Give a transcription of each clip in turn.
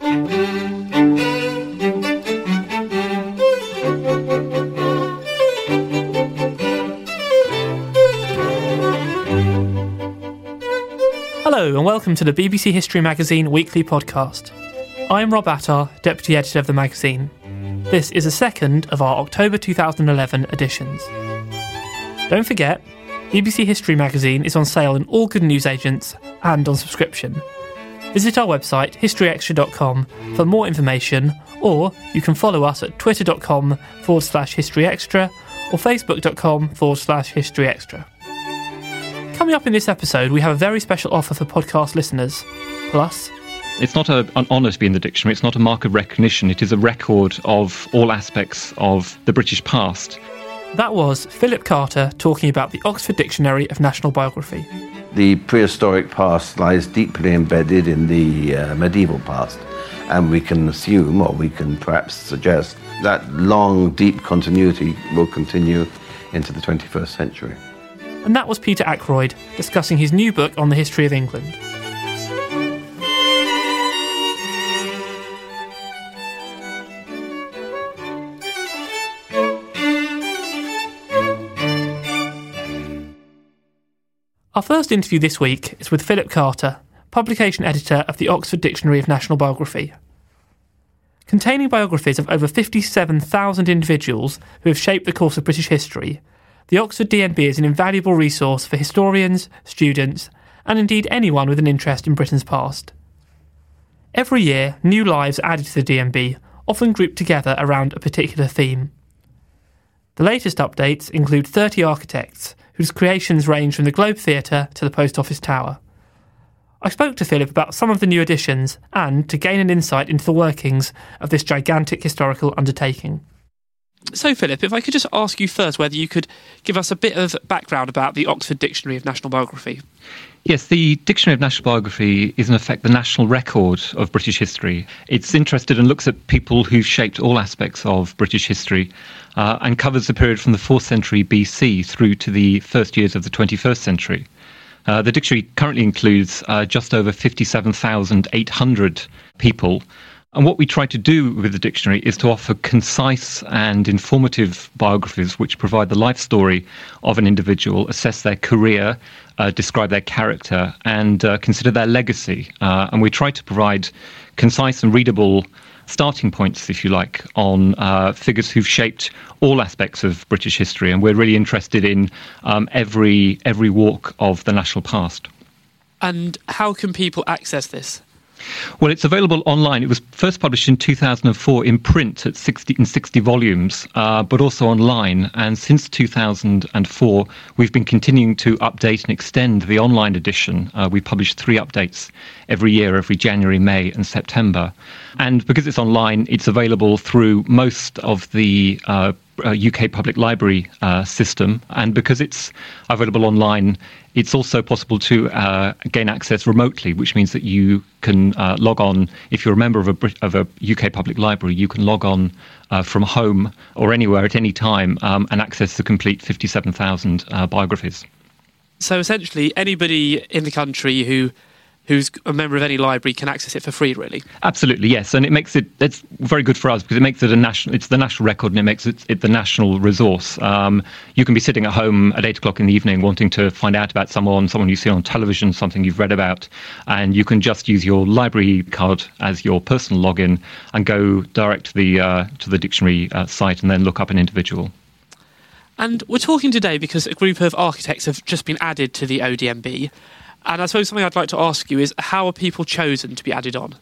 Hello, and welcome to the BBC History Magazine weekly podcast. I'm Rob Attar, Deputy Editor of the magazine. This is the second of our October 2011 editions. Don't forget, BBC History Magazine is on sale in all good newsagents and on subscription. Visit our website, historyextra.com, for more information, or you can follow us at twitter.com forward slash historyextra or facebook.com forward slash historyextra. Coming up in this episode, we have a very special offer for podcast listeners. Plus, It's not a, an honour to be in the dictionary, it's not a mark of recognition, it is a record of all aspects of the British past. That was Philip Carter talking about the Oxford Dictionary of National Biography. The prehistoric past lies deeply embedded in the uh, medieval past, and we can assume, or we can perhaps suggest, that long, deep continuity will continue into the 21st century. And that was Peter Ackroyd discussing his new book on the history of England. Our first interview this week is with Philip Carter, publication editor of the Oxford Dictionary of National Biography. Containing biographies of over 57,000 individuals who have shaped the course of British history, the Oxford DNB is an invaluable resource for historians, students, and indeed anyone with an interest in Britain's past. Every year, new lives are added to the DNB, often grouped together around a particular theme. The latest updates include 30 architects whose creations range from the Globe Theatre to the Post Office Tower. I spoke to Philip about some of the new additions and to gain an insight into the workings of this gigantic historical undertaking. So, Philip, if I could just ask you first whether you could give us a bit of background about the Oxford Dictionary of National Biography. Yes, the Dictionary of National Biography is in effect the national record of British history. It's interested and looks at people who've shaped all aspects of British history uh, and covers the period from the 4th century BC through to the first years of the 21st century. Uh, the dictionary currently includes uh, just over 57,800 people, And what we try to do with the dictionary is to offer concise and informative biographies which provide the life story of an individual, assess their career, uh, describe their character, and uh, consider their legacy. Uh, and we try to provide concise and readable starting points, if you like, on uh, figures who've shaped all aspects of British history. And we're really interested in um, every, every walk of the national past. And how can people access this? Well, it's available online. It was first published in 2004 in print at 60 in 60 volumes, uh, but also online. And since 2004, we've been continuing to update and extend the online edition. Uh, we publish three updates every year, every January, May, and September. And because it's online, it's available through most of the uh, UK uh, public library uh, system. And because it's available online, it's also possible to uh, gain access remotely, which means that you can uh, log on. If you're a member of a, of a UK public library, you can log on uh, from home or anywhere at any time um, and access the complete 57,000 uh, biographies. So essentially, anybody in the country who who's a member of any library can access it for free really? Absolutely yes. And it makes it it's very good for us because it makes it a national it's the national record and it makes it, it the national resource. Um, you can be sitting at home at eight o'clock in the evening wanting to find out about someone someone you see on television something you've read about and you can just use your library card as your personal login and go direct to the uh, to the dictionary uh, site and then look up an individual. And we're talking today because a group of architects have just been added to the ODNB and I suppose something I'd like to ask you is how are people chosen to be added on?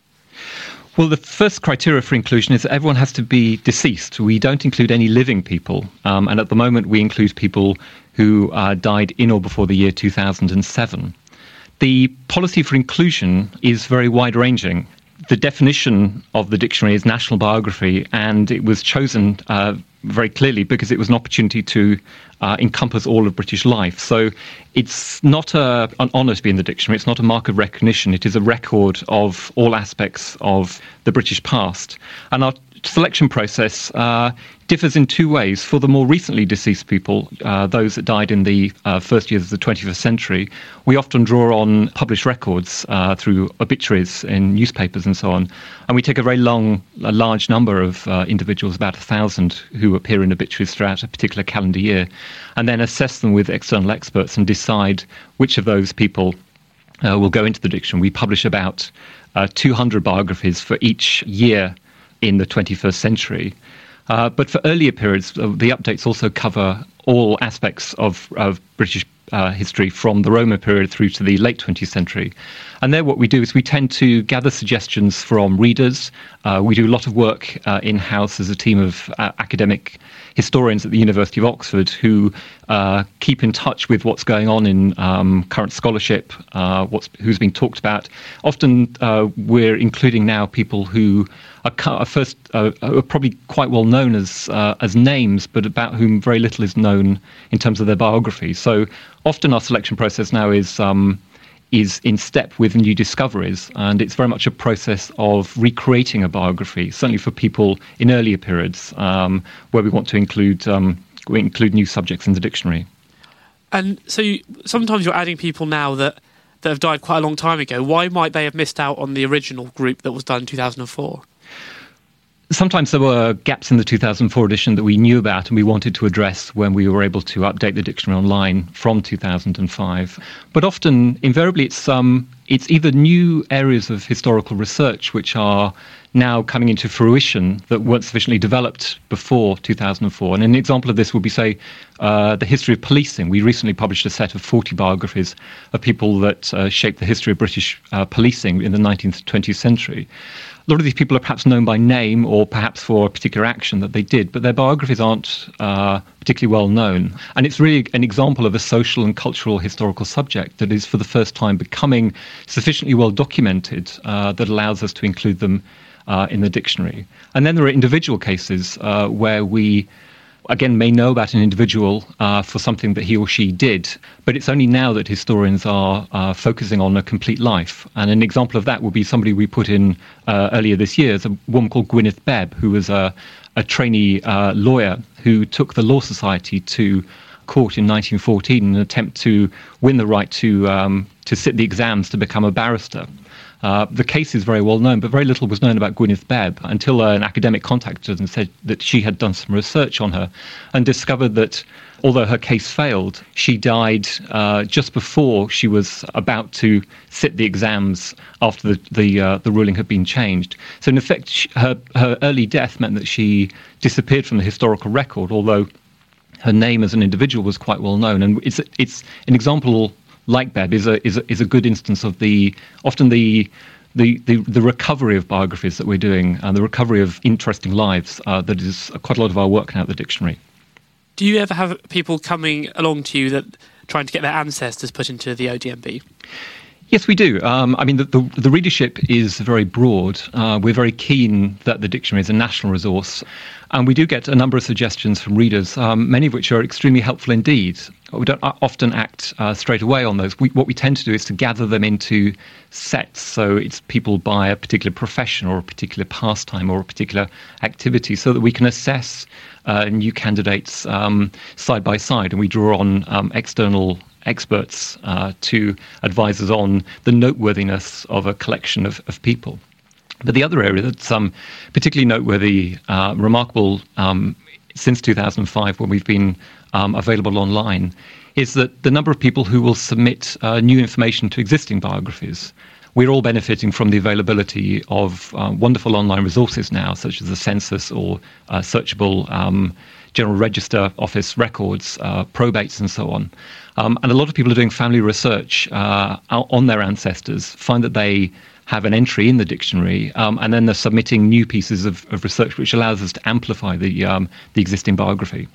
Well, the first criteria for inclusion is that everyone has to be deceased. We don't include any living people. Um, and at the moment, we include people who uh, died in or before the year 2007. The policy for inclusion is very wide ranging. The definition of the dictionary is national biography, and it was chosen uh, very clearly because it was an opportunity to uh, encompass all of British life. So it's not a, an honour to be in the dictionary, it's not a mark of recognition, it is a record of all aspects of the British past. And our selection process uh, differs in two ways. For the more recently deceased people, uh, those that died in the uh, first years of the 21st century, we often draw on published records uh, through obituaries in newspapers and so on. And we take a very long, a large number of uh, individuals, about a thousand, who appear in obituaries throughout a particular calendar year, and then assess them with external experts and decide which of those people uh, will go into the dictionary. We publish about 200 biographies for each year in the 21st century. Uh, but for earlier periods, uh, the updates also cover all aspects of, of British uh, history from the Roman period through to the late 20th century. And there, what we do is we tend to gather suggestions from readers. Uh, we do a lot of work uh, in house as a team of uh, academic historians at the University of Oxford who keep in touch with what's going on in um, current scholarship, what's who's being talked about. Often, we're including now people who are, first are probably quite well known as as names, but about whom very little is known in terms of their biography. So often our selection process now is um, is in step with new discoveries, and it's very much a process of recreating a biography. Certainly for people in earlier periods, um, where we want to include um, we include new subjects in the dictionary. And so you, sometimes you're adding people now that that have died quite a long time ago. Why might they have missed out on the original group that was done in 2004? Sometimes there were gaps in the 2004 edition that we knew about and we wanted to address when we were able to update the dictionary online from 2005. But often, invariably, it's um, it's either new areas of historical research which are now coming into fruition that weren't sufficiently developed before 2004. And an example of this would be, say, uh, the history of policing. We recently published a set of 40 biographies of people that uh, shaped the history of British uh, policing in the 19th, 20th century lot of these people are perhaps known by name or perhaps for a particular action that they did, but their biographies aren't uh, particularly well known. And it's really an example of a social and cultural historical subject that is for the first time becoming sufficiently well documented uh, that allows us to include them uh, in the dictionary. And then there are individual cases uh, where we again, may know about an individual uh, for something that he or she did, but it's only now that historians are uh, focusing on a complete life. And an example of that would be somebody we put in uh, earlier this year, a woman called Gwyneth Bebb, who was a, a trainee uh, lawyer who took the Law Society to court in 1914 in an attempt to win the right to um, to sit the exams to become a barrister. Uh, the case is very well known, but very little was known about Gwyneth Bebb until uh, an academic contacted and said that she had done some research on her and discovered that although her case failed, she died uh, just before she was about to sit the exams after the the, uh, the ruling had been changed. So in effect, she, her her early death meant that she disappeared from the historical record, although her name as an individual was quite well known. And it's it's an example like Bebb is a is a, is a good instance of the often the the, the, the recovery of biographies that we're doing and the recovery of interesting lives uh, that is quite a lot of our work now at the dictionary. Do you ever have people coming along to you that trying to get their ancestors put into the ODNB? Yes, we do. Um, I mean, the, the, the, readership is very broad. Uh, we're very keen that the dictionary is a national resource. And we do get a number of suggestions from readers, um, many of which are extremely helpful indeed. We don't often act uh, straight away on those. We, what we tend to do is to gather them into sets. So it's people by a particular profession or a particular pastime or a particular activity so that we can assess uh, new candidates um, side by side. And we draw on um, external experts uh, to advise us on the noteworthiness of a collection of, of people. But the other area that's um, particularly noteworthy, uh, remarkable um, since 2005 when we've been um, available online, is that the number of people who will submit uh, new information to existing biographies. We're all benefiting from the availability of uh, wonderful online resources now, such as the census or uh, searchable um, General Register Office records, uh, probates, and so on. Um, and a lot of people are doing family research uh, on their ancestors, find that they have an entry in the dictionary, um, and then they're submitting new pieces of, of, research, which allows us to amplify the um, the existing biography.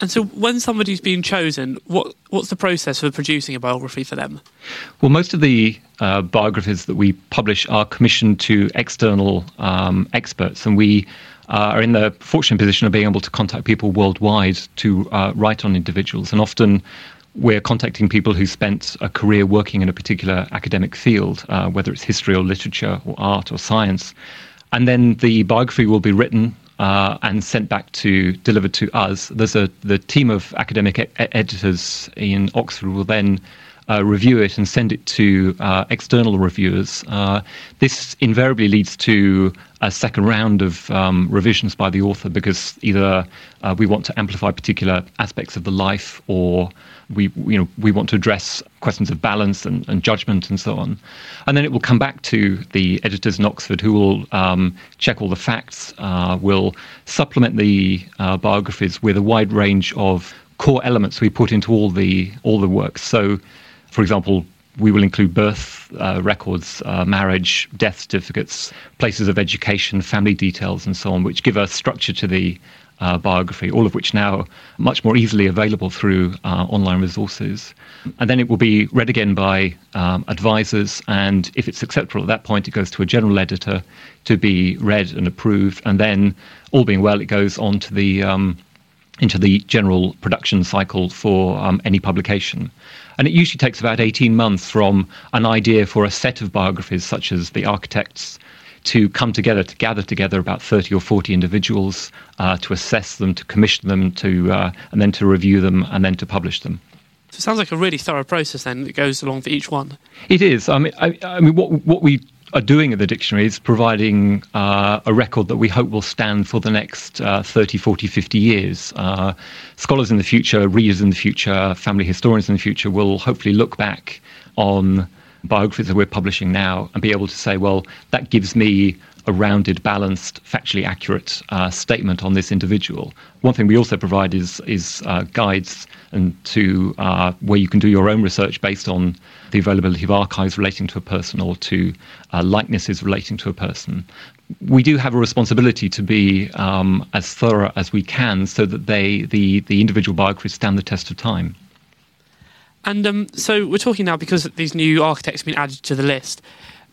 And so, when somebody's been chosen, what what's the process for producing a biography for them? Well, most of the uh, biographies that we publish are commissioned to external um, experts, and we uh, are in the fortunate position of being able to contact people worldwide to uh, write on individuals. And often we're contacting people who spent a career working in a particular academic field, uh, whether it's history or literature or art or science. And then the biography will be written uh, and sent back to delivered to us. There's a the team of academic e- editors in Oxford will then uh, review it and send it to uh, external reviewers. Uh, this invariably leads to a second round of um, revisions by the author because either uh, we want to amplify particular aspects of the life or we you know we want to address questions of balance and, and judgment and so on and then it will come back to the editors in Oxford who will um, check all the facts uh, will supplement the biographies with a wide range of core elements we put into all the all the works so for example, we will include birth uh, records, uh, marriage, death certificates, places of education, family details, and so on, which give a structure to the uh, biography, all of which now much more easily available through uh, online resources. And then it will be read again by um, advisors, and if it's acceptable at that point, it goes to a general editor to be read and approved, and then, all being well, it goes on to the um, into the general production cycle for um, any publication. And it usually takes about 18 months from an idea for a set of biographies, such as the architects, to come together, to gather together about 30 or 40 individuals, uh, to assess them, to commission them, to, uh, and then to review them, and then to publish them. So it sounds like a really thorough process then that goes along for each one. It is. I mean, I, I mean, what what we are doing at the dictionary is providing uh, a record that we hope will stand for the next uh, 30, 40, 50 years. Uh, scholars in the future, readers in the future, family historians in the future will hopefully look back on biographies that we're publishing now and be able to say, well, that gives me a rounded, balanced, factually accurate uh, statement on this individual. One thing we also provide is is uh, guides and to uh, where you can do your own research based on the availability of archives relating to a person or to uh, likenesses relating to a person. We do have a responsibility to be um, as thorough as we can, so that they the the individual biographies stand the test of time. And um, so we're talking now because these new architects have been added to the list.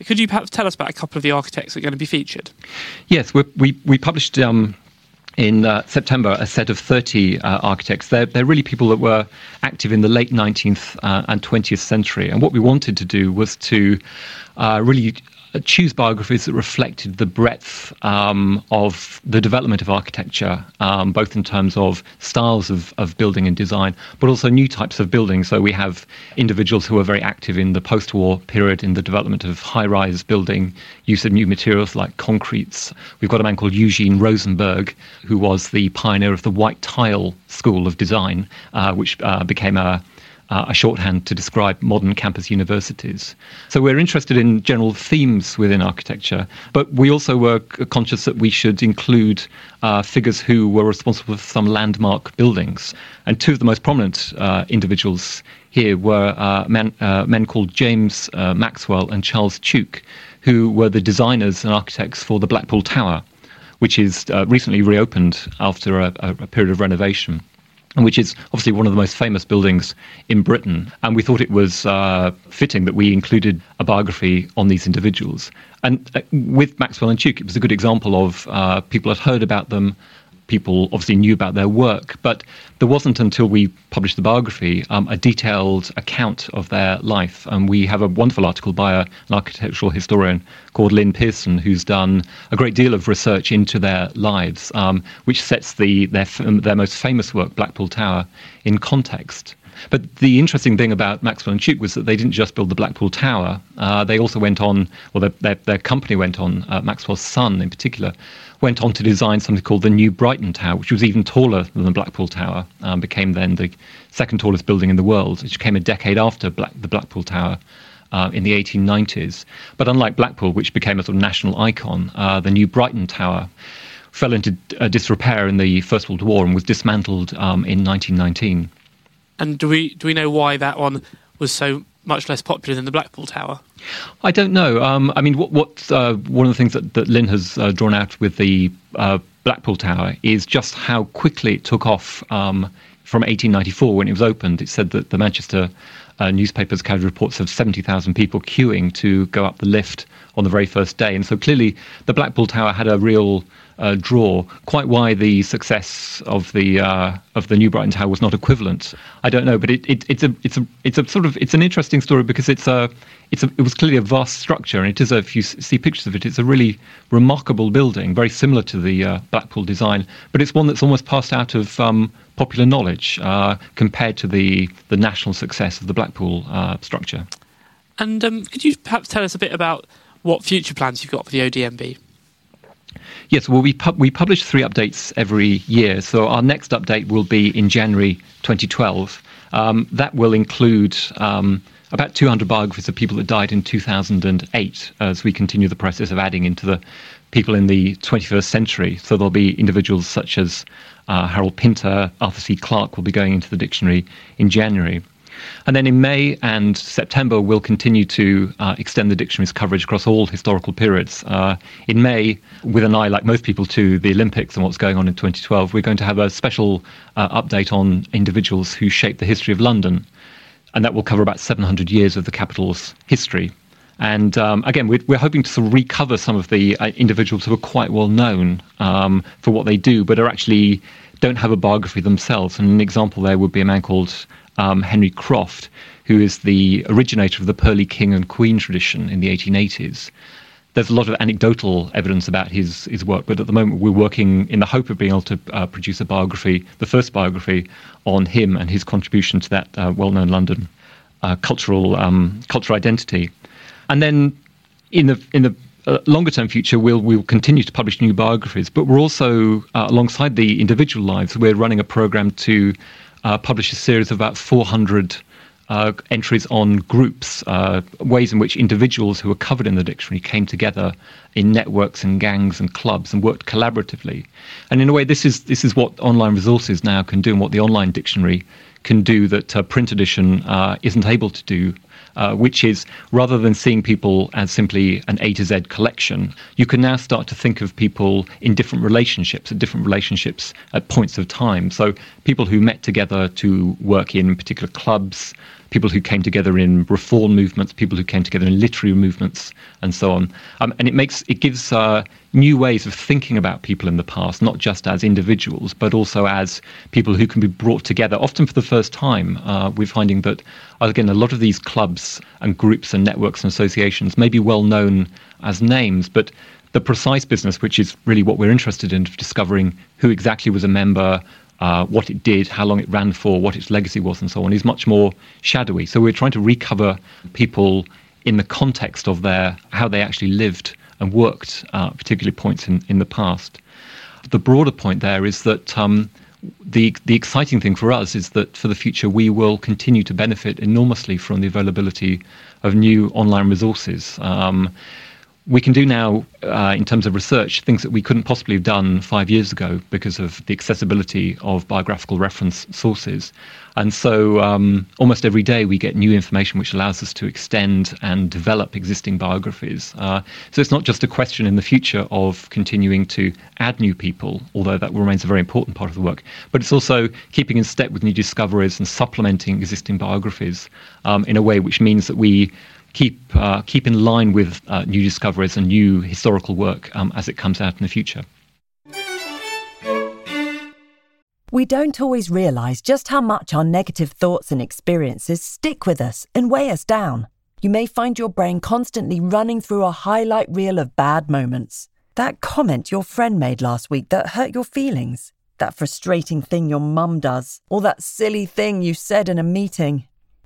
Could you perhaps tell us about a couple of the architects that are going to be featured? Yes, we we published um, in uh, September a set of 30 uh, architects. They're, they're really people that were active in the late 19th uh, and 20th century. And what we wanted to do was to uh, really choose biographies that reflected the breadth um, of the development of architecture, um, both in terms of styles of, of building and design, but also new types of buildings. So we have individuals who are very active in the post war period in the development of high rise building, use of new materials like concretes. We've got a man called Eugene Rosenberg, who was the pioneer of the white tile school of design, uh, which uh, became a a shorthand to describe modern campus universities. So we're interested in general themes within architecture, but we also were conscious that we should include uh, figures who were responsible for some landmark buildings. And two of the most prominent uh, individuals here were uh, men, uh, men, called James uh, Maxwell and Charles Tuke, who were the designers and architects for the Blackpool Tower, which is recently reopened after a, a period of renovation which is obviously one of the most famous buildings in Britain. And we thought it was uh, fitting that we included a biography on these individuals. And uh, with Maxwell and Tuke, it was a good example of uh, people had heard about them, people obviously knew about their work, but there wasn't until we published the biography um, a detailed account of their life. And we have a wonderful article by a, an architectural historian called Lynn Pearson, who's done a great deal of research into their lives, um, which sets the, their, their most famous work, Blackpool Tower, in context. But the interesting thing about Maxwell and Tuke was that they didn't just build the Blackpool Tower. Uh, they also went on, well, their, their, their company went on, uh, Maxwell's son in particular, went on to design something called the New Brighton Tower, which was even taller than the Blackpool Tower, um, became then the second tallest building in the world, which came a decade after Black, the Blackpool Tower. Uh, in the 1890s. But unlike Blackpool, which became a sort of national icon, uh, the New Brighton Tower fell into uh, disrepair in the First World War and was dismantled um, in 1919. And do we do we know why that one was so much less popular than the Blackpool Tower? I don't know. Um, I mean, what, what uh, one of the things that, that Lynn has uh, drawn out with the uh, Blackpool Tower is just how quickly it took off um, from 1894 when it was opened. It said that the Manchester uh, newspapers carried reports of 70,000 people queuing to go up the lift on the very first day. And so clearly the Blackpool Tower had a real uh, draw. Quite why the success of the uh, of the New Brighton Tower was not equivalent, I don't know. But it, it, it's a it's a it's a sort of it's an interesting story because it's a it's a it was clearly a vast structure, and it is a, if you see pictures of it, it's a really remarkable building, very similar to the uh, Blackpool design, but it's one that's almost passed out of um, popular knowledge uh, compared to the the national success of the Blackpool uh, structure. And um, could you perhaps tell us a bit about what future plans you've got for the ODNB? Yes, well, we, we publish three updates every year. So our next update will be in January 2012. Um, that will include um, about 200 biographies of people that died in 2008 as we continue the process of adding into the people in the 21st century. So there'll be individuals such as uh, Harold Pinter, Arthur C. Clarke will be going into the dictionary in January. And then in May and September, we'll continue to uh, extend the dictionary's coverage across all historical periods. Uh, in May, with an eye, like most people, to the Olympics and what's going on in 2012, we're going to have a special uh, update on individuals who shaped the history of London. And that will cover about 700 years of the capital's history. And um, again, we're, we're, hoping to sort of recover some of the uh, individuals who are quite well known um, for what they do, but are actually don't have a biography themselves. And an example there would be a man called um, Henry Croft, who is the originator of the Pearly King and Queen tradition in the 1880s. There's a lot of anecdotal evidence about his, his work, but at the moment we're working in the hope of being able to uh, produce a biography, the first biography on him and his contribution to that uh, well-known London uh, cultural um, cultural identity. And then in the in the uh, longer term future, we'll we'll continue to publish new biographies, but we're also uh, alongside the individual lives, we're running a program to uh, published a series of about 400 uh, entries on groups, uh, ways in which individuals who were covered in the dictionary came together in networks and gangs and clubs and worked collaboratively. And in a way, this is this is what online resources now can do, and what the online dictionary can do that uh, print edition uh, isn't able to do uh, which is rather than seeing people as simply an A to Z collection, you can now start to think of people in different relationships, at different relationships at points of time. So people who met together to work in particular clubs, people who came together in reform movements, people who came together in literary movements, and so on. Um, and it makes it gives uh, new ways of thinking about people in the past, not just as individuals, but also as people who can be brought together, often for the first time. Uh, we're finding that, again, a lot of these clubs and groups and networks and associations may be well known as names, but the precise business, which is really what we're interested in, discovering who exactly was a member, uh, what it did, how long it ran for, what its legacy was, and so on, is much more shadowy. So we're trying to recover people in the context of their how they actually lived and worked, uh, particularly points in, in the past. The broader point there is that um, the the exciting thing for us is that for the future we will continue to benefit enormously from the availability of new online resources. Um, we can do now, uh, in terms of research, things that we couldn't possibly have done five years ago because of the accessibility of biographical reference sources. And so, um, almost every day, we get new information which allows us to extend and develop existing biographies. Uh, so, it's not just a question in the future of continuing to add new people, although that remains a very important part of the work, but it's also keeping in step with new discoveries and supplementing existing biographies um, in a way which means that we keep uh, keep in line with uh, new discoveries and new historical work um, as it comes out in the future. We don't always realise just how much our negative thoughts and experiences stick with us and weigh us down. You may find your brain constantly running through a highlight reel of bad moments. That comment your friend made last week that hurt your feelings, that frustrating thing your mum does, or that silly thing you said in a meeting.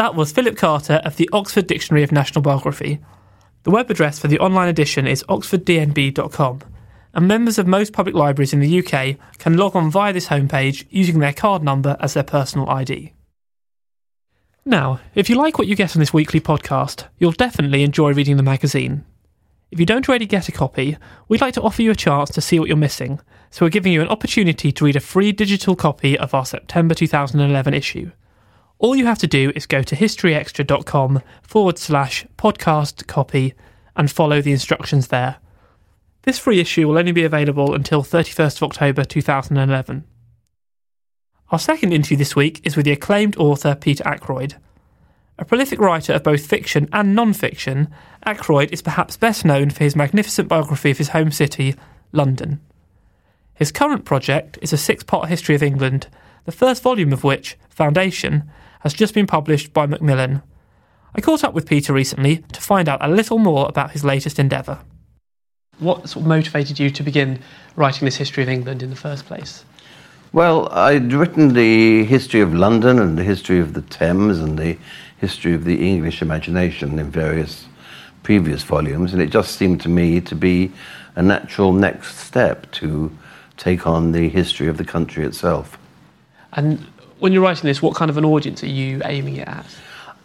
That was Philip Carter of the Oxford Dictionary of National Biography. The web address for the online edition is oxforddnb.com, and members of most public libraries in the UK can log on via this homepage using their card number as their personal ID. Now, if you like what you get on this weekly podcast, you'll definitely enjoy reading the magazine. If you don't already get a copy, we'd like to offer you a chance to see what you're missing, so we're giving you an opportunity to read a free digital copy of our September 2011 issue. All you have to do is go to historyextra.com forward slash podcast copy and follow the instructions there. This free issue will only be available until 31st of October 2011. Our second interview this week is with the acclaimed author Peter Ackroyd. A prolific writer of both fiction and non fiction, Ackroyd is perhaps best known for his magnificent biography of his home city, London. His current project is a six part history of England, the first volume of which, Foundation, has just been published by Macmillan. I caught up with Peter recently to find out a little more about his latest endeavour. What sort of motivated you to begin writing this history of England in the first place? Well, I'd written the history of London and the history of the Thames and the history of the English imagination in various previous volumes, and it just seemed to me to be a natural next step to take on the history of the country itself. And when you're writing this, what kind of an audience are you aiming it at?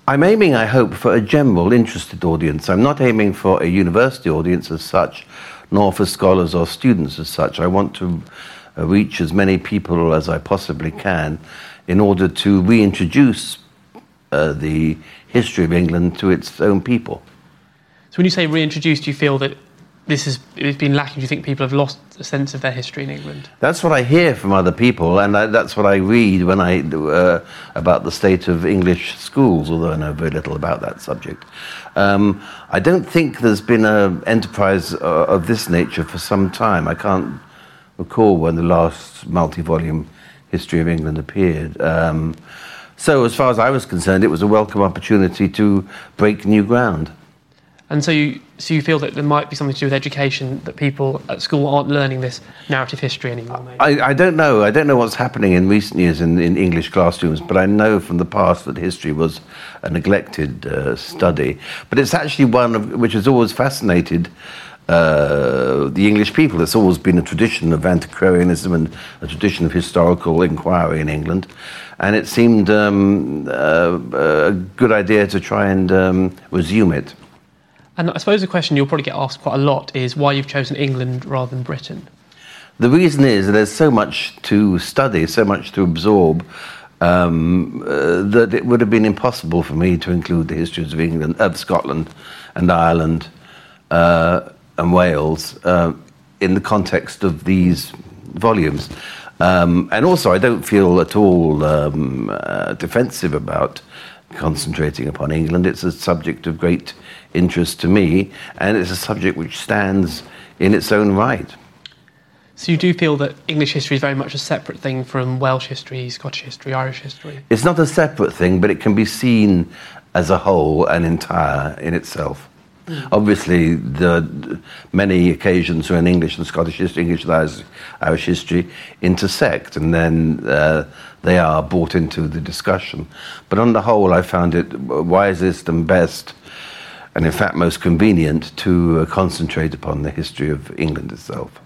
I'm aiming, I hope, for a general interested audience. I'm not aiming for a university audience as such, nor for scholars or students as such. I want to uh, reach as many people as I possibly can in order to reintroduce uh, the history of England to its own people. So when you say reintroduce, do you feel that this has it's been lacking? Do you think people have lost a sense of their history in England? That's what I hear from other people, and I, that's what I read when I uh, about the state of English schools. Although I know very little about that subject, um, I don't think there's been an enterprise uh, of this nature for some time. I can't recall when the last multi-volume history of England appeared. Um, so, as far as I was concerned, it was a welcome opportunity to break new ground. And so you, so you feel that there might be something to do with education, that people at school aren't learning this narrative history anymore? I, I, don't know. I don't know what's happening in recent years in, in, English classrooms, but I know from the past that history was a neglected uh, study. But it's actually one of, which has always fascinated uh, the English people. It's always been a tradition of antiquarianism and a tradition of historical inquiry in England. And it seemed um, uh, a good idea to try and um, resume it. And I suppose the question you'll probably get asked quite a lot is why you've chosen England rather than Britain. The reason is there's so much to study, so much to absorb, um, uh, that it would have been impossible for me to include the histories of England, of Scotland, and Ireland, uh, and Wales uh, in the context of these volumes. Um, and also, I don't feel at all um, uh, defensive about concentrating upon England. It's a subject of great interest to me, and it's a subject which stands in its own right. So you do feel that English history is very much a separate thing from Welsh history, Scottish history, Irish history? It's not a separate thing, but it can be seen as a whole and entire in itself. Mm. Obviously, there are many occasions when English and Scottish history, English and Irish history intersect, and then uh, they are brought into the discussion. But on the whole, I found it wisest and best and in fact most convenient to uh, concentrate upon the history of England itself.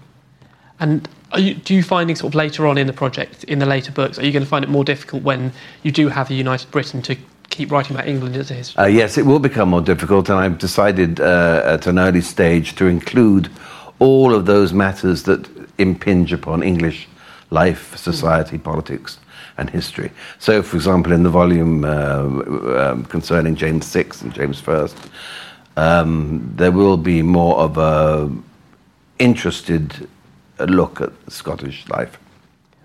And you, do you find sort of later on in the project, in the later books, are you going to find it more difficult when you do have a united Britain to keep writing about England as a history? Uh, yes, it will become more difficult, and I've decided uh, at an early stage to include all of those matters that impinge upon English life, society, mm. politics, and history. So, for example, in the volume uh, um, concerning James VI and James I, um, there will be more of a interested look at Scottish life.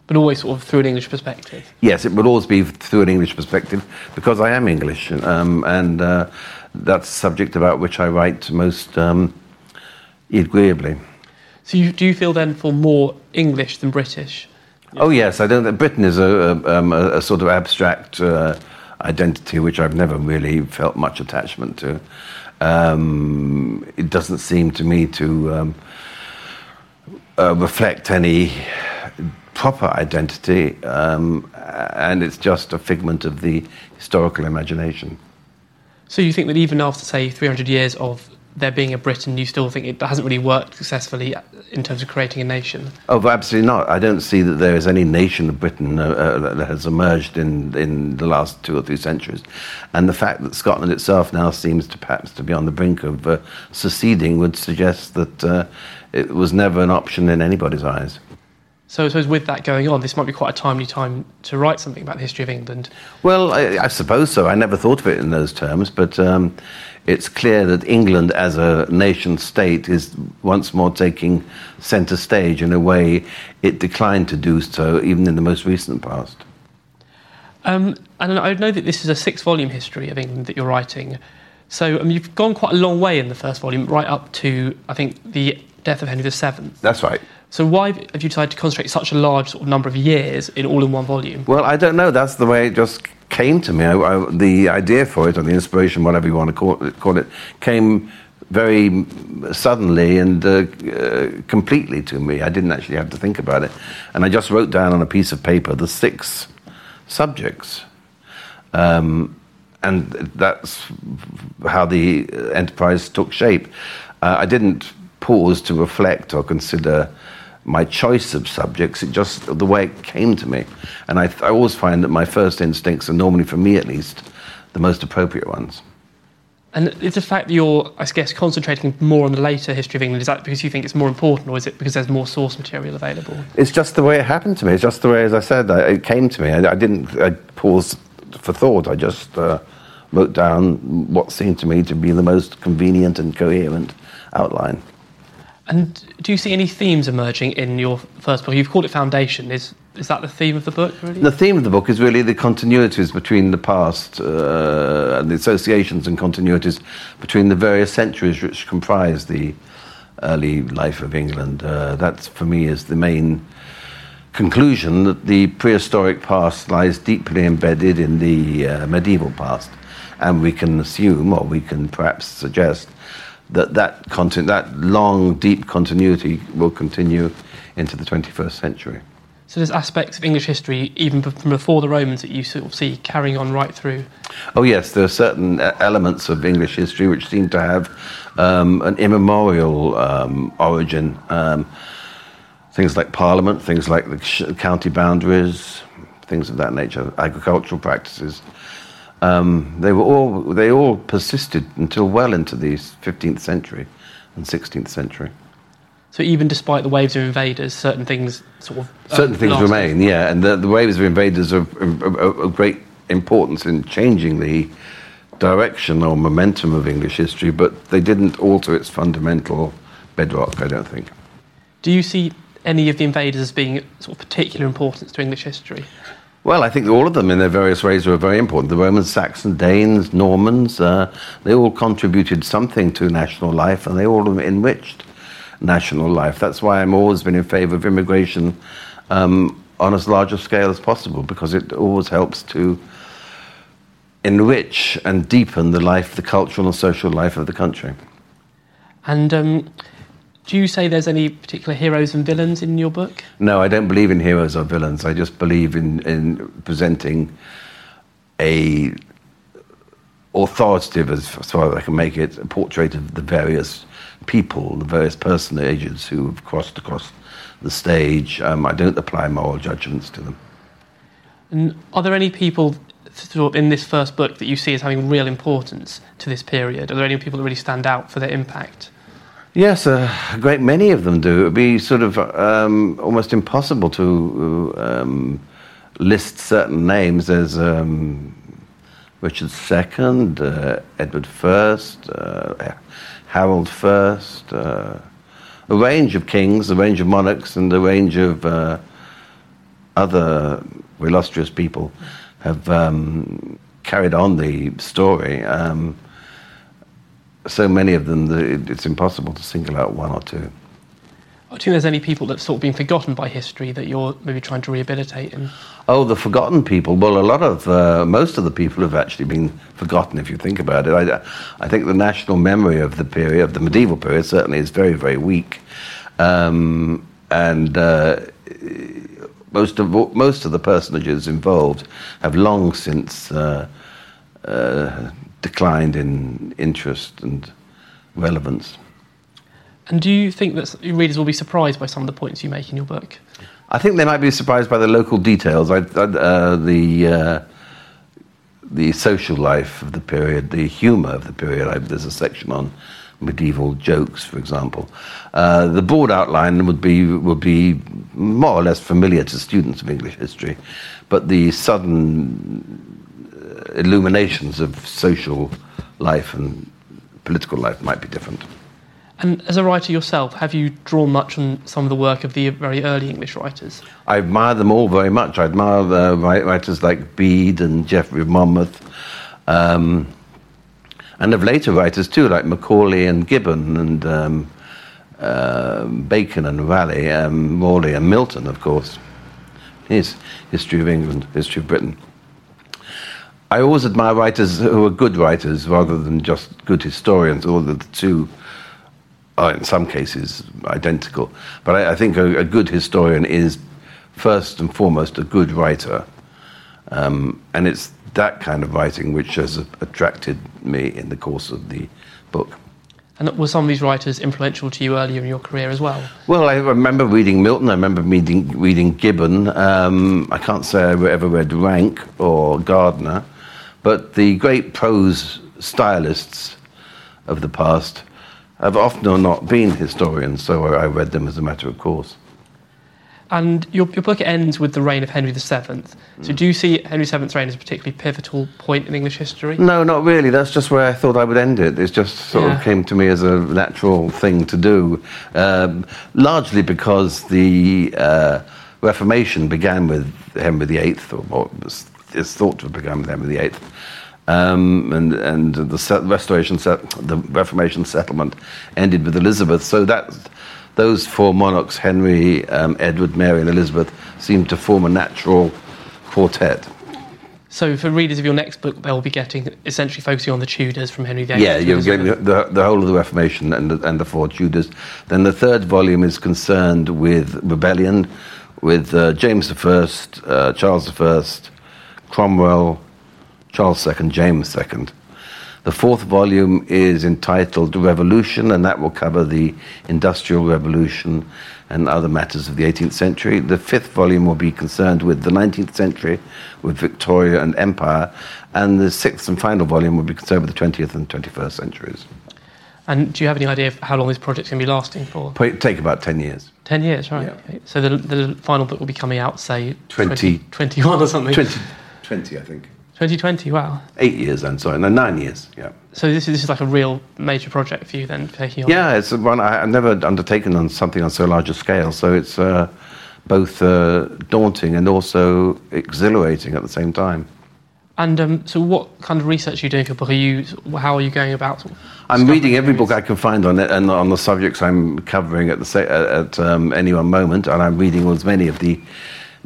But always sort of through an English perspective. Yes, it will always be through an English perspective because I am English, um, and uh, that's a subject about which I write most um, agreeably. So, you, do you feel then for more English than British? Oh yes, I don't. Think Britain is a, a, um, a sort of abstract uh, identity which I've never really felt much attachment to. Um, it doesn't seem to me to um, uh, reflect any proper identity, um, and it's just a figment of the historical imagination. So you think that even after, say, 300 years of there being a Britain, you still think it hasn't really worked successfully in terms of creating a nation? Oh, absolutely not. I don't see that there is any nation of Britain uh, uh, that has emerged in, in the last two or three centuries. And the fact that Scotland itself now seems to perhaps to be on the brink of uh, seceding would suggest that uh, it was never an option in anybody's eyes. So I suppose with that going on, this might be quite a timely time to write something about the history of England. Well, I, I suppose so. I never thought of it in those terms, but um, it's clear that England as a nation state is once more taking centre stage in a way it declined to do so even in the most recent past. Um, and I know that this is a six volume history of England that you're writing. So um, you've gone quite a long way in the first volume, right up to, I think, the death of Henry VII. That's right. So why have you decided to concentrate such a large sort of number of years in all in one volume? Well, I don't know. That's the way it just came to me. I, I, the idea for it, or the inspiration, whatever you want to call it, call it came very suddenly and uh, uh, completely to me. I didn't actually have to think about it. And I just wrote down on a piece of paper the six subjects. Um, and that's how the enterprise took shape. Uh, I didn't pause to reflect or consider my choice of subjects. It just the way it came to me, and I, I always find that my first instincts are normally, for me at least, the most appropriate ones. And is the fact that you're, I guess, concentrating more on the later history of England, is that because you think it's more important, or is it because there's more source material available? It's just the way it happened to me. It's just the way, as I said, I, it came to me. I, I didn't I pause for thought. I just uh, wrote down what seemed to me to be the most convenient and coherent outline. And do you see any themes emerging in your first book? You've called it Foundation. Is is that the theme of the book, really? The theme of the book is really the continuities between the past uh, and the associations and continuities between the various centuries which comprise the early life of England. Uh, that, for me, is the main conclusion that the prehistoric past lies deeply embedded in the uh, medieval past. And we can assume, or we can perhaps suggest, that that, continu- that long, deep continuity will continue into the 21st century. So there's aspects of English history, even from before the Romans, that you sort of see carrying on right through. Oh yes, there are certain uh, elements of English history which seem to have um, an immemorial um, origin. Um, things like Parliament, things like the county boundaries, things of that nature, agricultural practices. Um, they were all they all persisted until well into the 15th century and 16th century. So even despite the waves of invaders, certain things sort of um, certain things remain. Yeah, and the, the waves of invaders are of great importance in changing the direction or momentum of English history, but they didn't alter its fundamental bedrock. I don't think. Do you see any of the invaders as being sort of particular importance to English history? Well, I think all of them in their various ways were very important. The Romans, Saxons, Danes, Normans, uh, they all contributed something to national life and they all enriched national life. That's why I'm always been in favour of immigration um, on as large a scale as possible because it always helps to enrich and deepen the life, the cultural and social life of the country. And um, do you say there's any particular heroes and villains in your book? No, I don't believe in heroes or villains. I just believe in, in presenting a authoritative, as far as I can make it, a portrait of the various people, the various personages who have crossed across the stage. Um, I don't apply moral judgments to them. And are there any people sort of in this first book that you see as having real importance to this period? Are there any people that really stand out for their impact? Yes, a great many of them do. It would be sort of um, almost impossible to um, list certain names. There's um, Richard II, uh, Edward I, uh, Harold I, uh, a range of kings, a range of monarchs, and a range of uh, other illustrious people have um, carried on the story. Um, so many of them that it's impossible to single out one or two. Do you think there's any people that have sort of been forgotten by history that you're maybe trying to rehabilitate? And... Oh, the forgotten people. Well, a lot of, uh, most of the people have actually been forgotten if you think about it. I, I think the national memory of the period, of the medieval period, certainly is very, very weak. Um, and uh, most, of, most of the personages involved have long since uh, uh declined in interest and relevance. And do you think that readers will be surprised by some of the points you make in your book? I think they might be surprised by the local details, I, uh, the uh, the social life of the period, the humour of the period. I, there's a section on medieval jokes, for example. Uh, the broad outline would be would be more or less familiar to students of English history, but the sudden illuminations of social life and political life might be different. And as a writer yourself, have you drawn much on some of the work of the very early English writers? I admire them all very much. I admire the writers like Bede and Geoffrey of Monmouth, um, and of later writers too, like Macaulay and Gibbon and um, uh, Bacon and Raleigh, um, Morley and Milton, of course. His History of England, History of Britain. I always admire writers who are good writers rather than just good historians, or the two are in some cases identical. But I, I think a, a, good historian is first and foremost a good writer. Um, and it's that kind of writing which has attracted me in the course of the book. And were some of these writers influential to you earlier in your career as well? Well, I remember reading Milton. I remember reading, reading Gibbon. Um, I can't say I ever read Rank or Gardiner, but the great prose stylists of the past have often or not been historians, so I read them as a matter of course. And your, your book ends with the reign of Henry VII. So do you see Henry VII's reign as a particularly pivotal point in English history? No, not really. That's just where I thought I would end it. It just sort Yeah. of came to me as a natural thing to do, um, largely because the uh, Reformation began with Henry VIII, or what was, is thought to have begun with Henry VIII. Um, and and the restoration, set, the Reformation settlement ended with Elizabeth. So that those four monarchs, Henry, um, Edward, Mary, and Elizabeth, seemed to form a natural quartet. So for readers of your next book, they'll be getting essentially focusing on the Tudors from Henry VIII. Yeah, you're getting the, the whole of the Reformation and the, and the four Tudors. Then the third volume is concerned with rebellion, with uh, James I, uh, Charles I, Cromwell, Charles II, James II. The fourth volume is entitled Revolution, and that will cover the Industrial Revolution and other matters of the 18th century. The fifth volume will be concerned with the 19th century, with Victoria and Empire, and the sixth and final volume will be concerned with the 20th and 21st centuries. And do you have any idea of how long this project's going to be lasting for? Take about 10 years. 10 years, right. Okay. So the, the final book will be coming out, say, 20 2021 or something? 20, 20 I think. 2020, wow. Eight years, I'm sorry. No, nine years, yeah. So this is, this is like a real major project for you then, taking on. Yeah, it's one I, I've never undertaken on something on so large a scale, so it's uh, both uh, daunting and also exhilarating at the same time. And um, so what kind of research are you doing for book? Are you, how are you going about sort of I'm reading every book I can find on it and on the subjects I'm covering at the sa- at um, any one moment, and I'm reading as many of the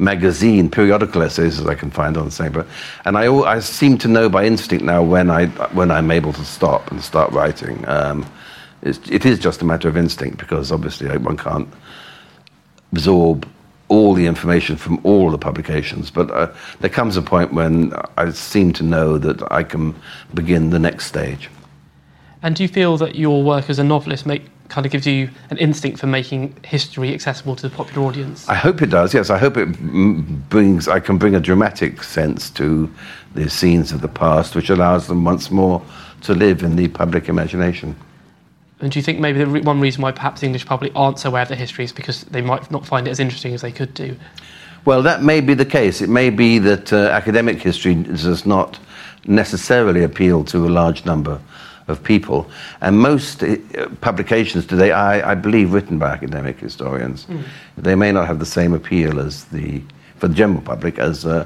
magazine periodical essays as I can find on the same book. And I, I seem to know by instinct now when I when I'm able to stop and start writing. Um, it's, it is just a matter of instinct because obviously one can't absorb all the information from all the publications. But uh, there comes a point when I seem to know that I can begin the next stage. And do you feel that your work as a novelist make, kind of gives you an instinct for making history accessible to the popular audience? I hope it does. Yes, I hope it brings. I can bring a dramatic sense to the scenes of the past, which allows them once more to live in the public imagination. And do you think maybe the re- one reason why perhaps the English public aren't so aware of the history is because they might not find it as interesting as they could do? Well, that may be the case. It may be that uh, academic history does not necessarily appeal to a large number of people, and most uh, publications today, I, I believe, written by academic historians, Mm. they may not have the same appeal as the for the general public as uh,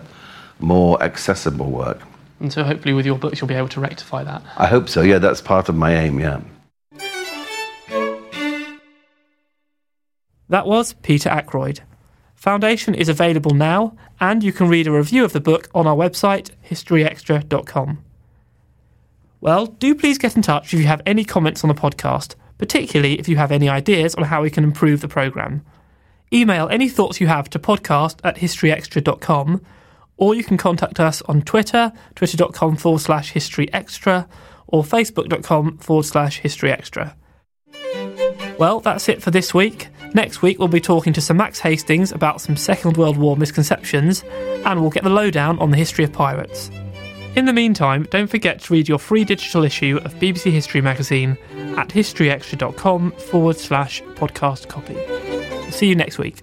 more accessible work. And so hopefully with your books you'll be able to rectify that. I hope so. Yeah, that's part of my aim. Yeah. That was Peter Ackroyd. Foundation is available now, and you can read a review of the book on our website, historyextra.com. Well, do please get in touch if you have any comments on the podcast, particularly if you have any ideas on how we can improve the programme. Email any thoughts you have to podcast at historyextra.com, or you can contact us on Twitter, twitter.com forward slash historyextra, or facebook.com forward slash historyextra. Well, that's it for this week. Next week, we'll be talking to Sir Max Hastings about some Second World War misconceptions, and we'll get the lowdown on the history of pirates. In the meantime, don't forget to read your free digital issue of BBC History magazine at historyextra.com forward slash podcast copy. See you next week.